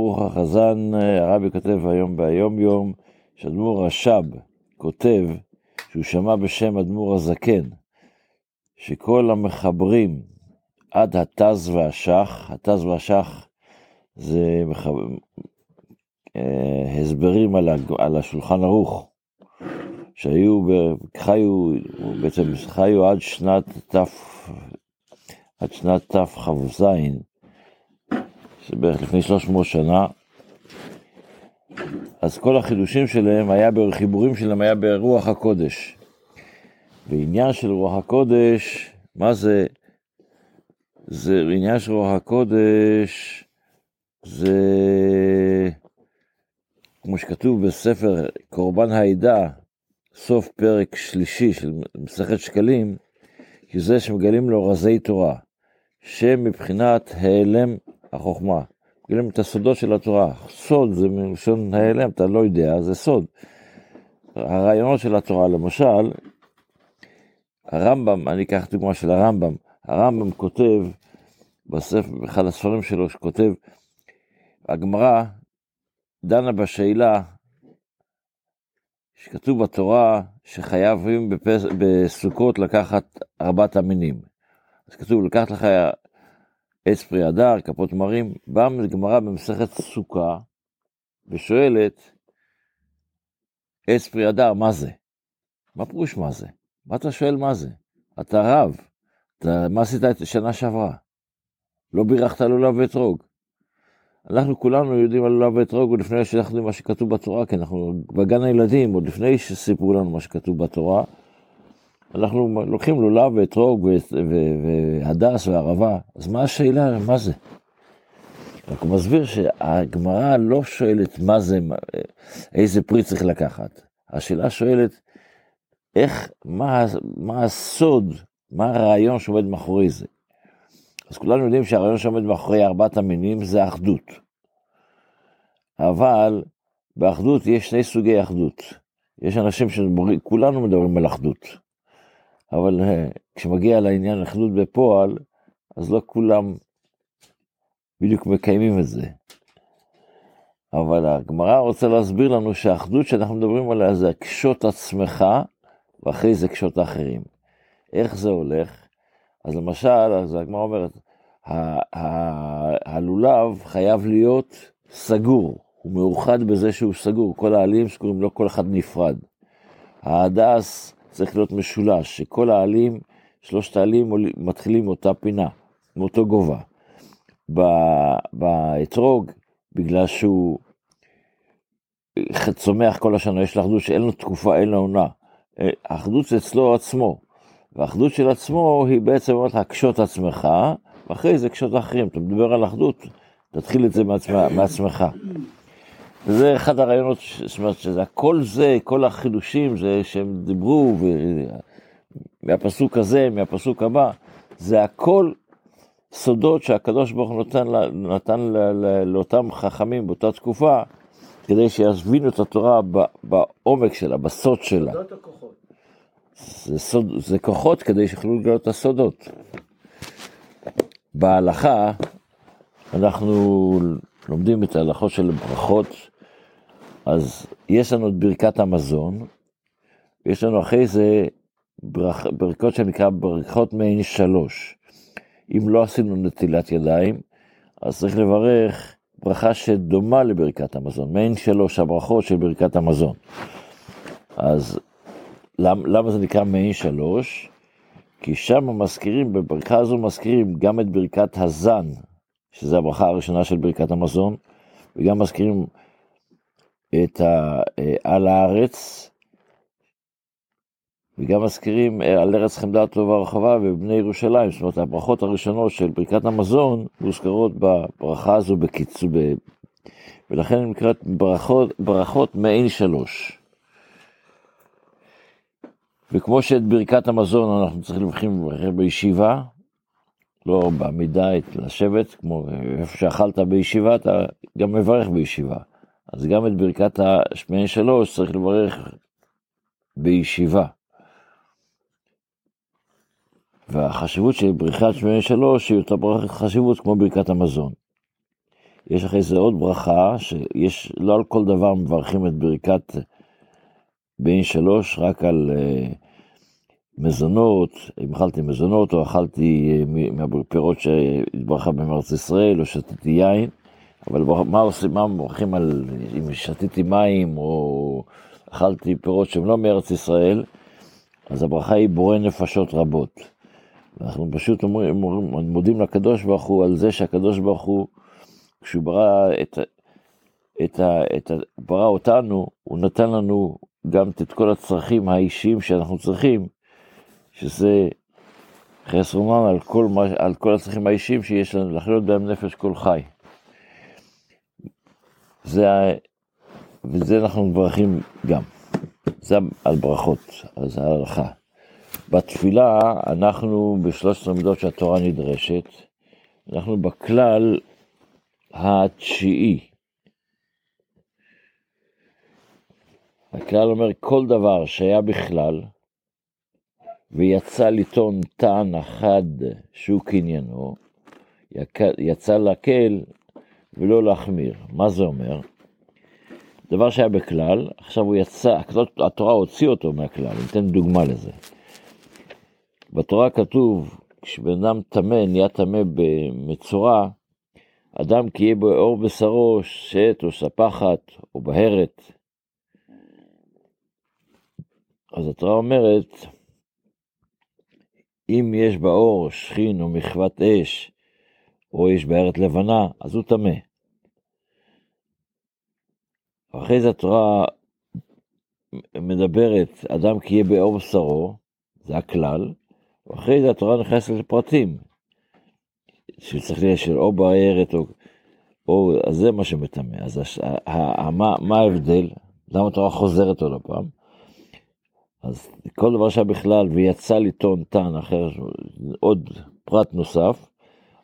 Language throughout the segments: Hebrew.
ברוך החזן, הרבי כותב היום ביום יום, שאדמו"ר רש"ב כותב שהוא שמע בשם אדמו"ר הזקן, שכל המחברים עד התז והשח, התז והשח זה מחב... אה, הסברים על. על השולחן ערוך, שהיו, חיו, בעצם חיו עד שנת ת', עד שנת תכ"ז, שבערך לפני 300 שנה, אז כל החידושים שלהם היה, החיבורים שלהם היה ברוח הקודש. ועניין של רוח הקודש, מה זה? זה עניין של רוח הקודש, זה כמו שכתוב בספר קורבן העדה, סוף פרק שלישי של מסכת שקלים, כי זה שמגלים לו רזי תורה, שמבחינת העלם החוכמה, מגלים את הסודות של התורה. סוד זה מלשון העלם, אתה לא יודע, זה סוד. הרעיונות של התורה, למשל, הרמב"ם, אני אקח דוגמה של הרמב"ם, הרמב"ם כותב, בספר, באחד הספרים שלו, שכותב, הגמרא דנה בשאלה שכתוב בתורה שחייבים בפס... בסוכות לקחת ארבעת המינים. אז כתוב לקחת לך עץ פרי הדר, כפות מרים, באה גמרא במסכת סוכה ושואלת, עץ פרי הדר, מה זה? מה פירוש מה זה? מה אתה שואל מה זה? אתה רב, אתה, מה עשית את שנה שעברה? לא בירכת לולב ואתרוג. אנחנו כולנו יודעים על לולב ואתרוג עוד לפני שאנחנו יודעים מה שכתוב בתורה, כי אנחנו בגן הילדים, עוד לפני שסיפרו לנו מה שכתוב בתורה, אנחנו לוקחים לולב ואתרוג והדס וערבה, אז מה השאלה, מה זה? רק הוא מסביר שהגמרא לא שואלת מה זה, איזה פרי צריך לקחת. השאלה שואלת, איך, מה, מה הסוד, מה הרעיון שעומד מאחורי זה. אז כולנו יודעים שהרעיון שעומד מאחורי ארבעת המינים זה אחדות. אבל באחדות יש שני סוגי אחדות. יש אנשים שכולנו מדברים על אחדות. אבל אה, כשמגיע לעניין אחדות בפועל, אז לא כולם בדיוק מקיימים את זה. אבל הגמרא רוצה להסביר לנו שהאחדות שאנחנו מדברים עליה זה קשות עצמך, ואחרי זה קשות האחרים. איך זה הולך? אז למשל, אז הגמרא אומרת, הלולב חייב להיות סגור, הוא מאוחד בזה שהוא סגור, כל העלים סגורים, לא כל אחד נפרד. ההדס צריך להיות משולש, שכל העלים, שלושת העלים מתחילים מאותה פינה, מאותו גובה. באתרוג, בגלל שהוא צומח כל השנה, יש לו אחדות שאין לו תקופה, אין לו עונה. האחדות אצלו עצמו, והאחדות של עצמו היא בעצם אומרת לך, קשוט עצמך, ואחרי זה קשוט אחרים. אתה מדבר על אחדות, תתחיל את זה מעצמך. וזה אחד הרעיונות, זאת אומרת, שזה הכל זה, כל החידושים זה שהם דיברו, מהפסוק הזה, מהפסוק הבא, זה הכל סודות שהקדוש ברוך הוא נתן, נתן לאותם חכמים באותה תקופה, כדי שיבינו את התורה בעומק שלה, בסוד שלה. סודות או כוחות? זה, סוד, זה כוחות כדי שיוכלו לגלות את הסודות. בהלכה, אנחנו לומדים את ההלכות של ברכות, אז יש לנו את ברכת המזון, ויש לנו אחרי זה ברכ... ברכות שנקרא ברכות מעין שלוש. אם לא עשינו נטילת ידיים, אז צריך לברך ברכה שדומה לברכת המזון, מעין שלוש הברכות של ברכת המזון. אז למ, למה זה נקרא מעין שלוש? כי שם מזכירים, בברכה הזו מזכירים גם את ברכת הזן, שזה הברכה הראשונה של ברכת המזון, וגם מזכירים את ה, אה, על הארץ, וגם מזכירים אה, על ארץ חמדה טובה ורחבה ובני ירושלים, זאת אומרת הברכות הראשונות של ברכת המזון מוזכרות בברכה הזו בקיצור. ולכן הן נקראת ברכות, ברכות מעין שלוש. וכמו שאת ברכת המזון אנחנו צריכים לבחים בישיבה, לא בעמידה לשבת, כמו איפה שאכלת בישיבה, אתה גם מברך בישיבה. אז גם את ברכת השמעין שלוש צריך לברך בישיבה. והחשיבות של בריכת שמעין שלוש היא אותה חשיבות כמו ברכת המזון. יש אחרי זה עוד ברכה, שיש, לא על כל דבר מברכים את ברכת בין שלוש, רק על uh, מזונות, אם אכלתי מזונות או אכלתי uh, מהפירות שהתברכה במארץ ישראל או שתיתי יין, אבל מה עושים, מה מברכים על, אם שתיתי מים או אכלתי פירות שהם לא מארץ ישראל, אז הברכה היא בורא נפשות רבות. אנחנו פשוט אומרים, מודים לקדוש ברוך הוא על זה שהקדוש ברוך הוא, כשהוא ברא את, את, את, את, ברא אותנו, הוא נתן לנו גם את כל הצרכים האישיים שאנחנו צריכים, שזה חסרונן על כל, על כל הצרכים האישיים שיש לנו, לחיות בהם נפש כל חי. זה, וזה אנחנו מברכים גם. זה על ברכות, אז ההלכה. בתפילה אנחנו בשלושת המידות שהתורה נדרשת, אנחנו בכלל התשיעי. הכלל אומר כל דבר שהיה בכלל ויצא לטעון טען אחד שהוא קניינו, יצא להקל ולא להחמיר. מה זה אומר? דבר שהיה בכלל, עכשיו הוא יצא, התורה הוציאה אותו מהכלל, ניתן דוגמה לזה. בתורה כתוב, כשבן אדם טמא, נהיה טמא במצורע, אדם כי יהיה בו אור בשרו, שט או ספחת או בהרת. אז התורה אומרת, אם יש באור שכין או מחוות אש, או יש בהרת לבנה, אז הוא טמא. אחרי זה התורה מדברת, אדם כי יהיה באור בשרו, זה הכלל, ואחרי זה התורה נכנסת לפרטים, שצריך להיות של או בהרת, או, או, אז זה מה שמטמא. אז הש, ה, ה, מה, מה ההבדל? למה התורה חוזרת עוד הפעם? אז כל דבר שהיה בכלל, ויצא לטעון טען אחר, עוד פרט נוסף,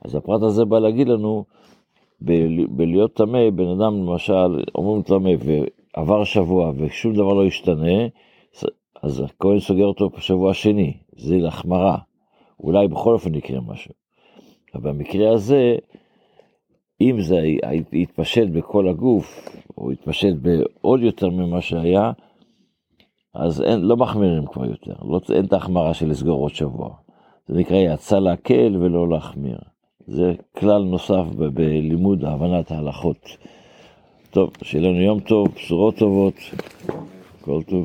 אז הפרט הזה בא להגיד לנו, בלהיות טמא, בן אדם למשל, אומרים טמא ועבר שבוע ושום דבר לא ישתנה, אז הכהן סוגר אותו בשבוע שני, זה להחמרה. אולי בכל אופן יקרה משהו. אבל במקרה הזה, אם זה יתפשט בכל הגוף, או יתפשט בעוד יותר ממה שהיה, אז אין, לא מחמירים כבר יותר, לא, אין את ההחמרה של לסגור עוד שבוע. זה נקרא יצא להקל ולא להחמיר. זה כלל נוסף בלימוד הבנת ההלכות. טוב, שיהיה לנו יום טוב, בשורות טובות, כל טוב.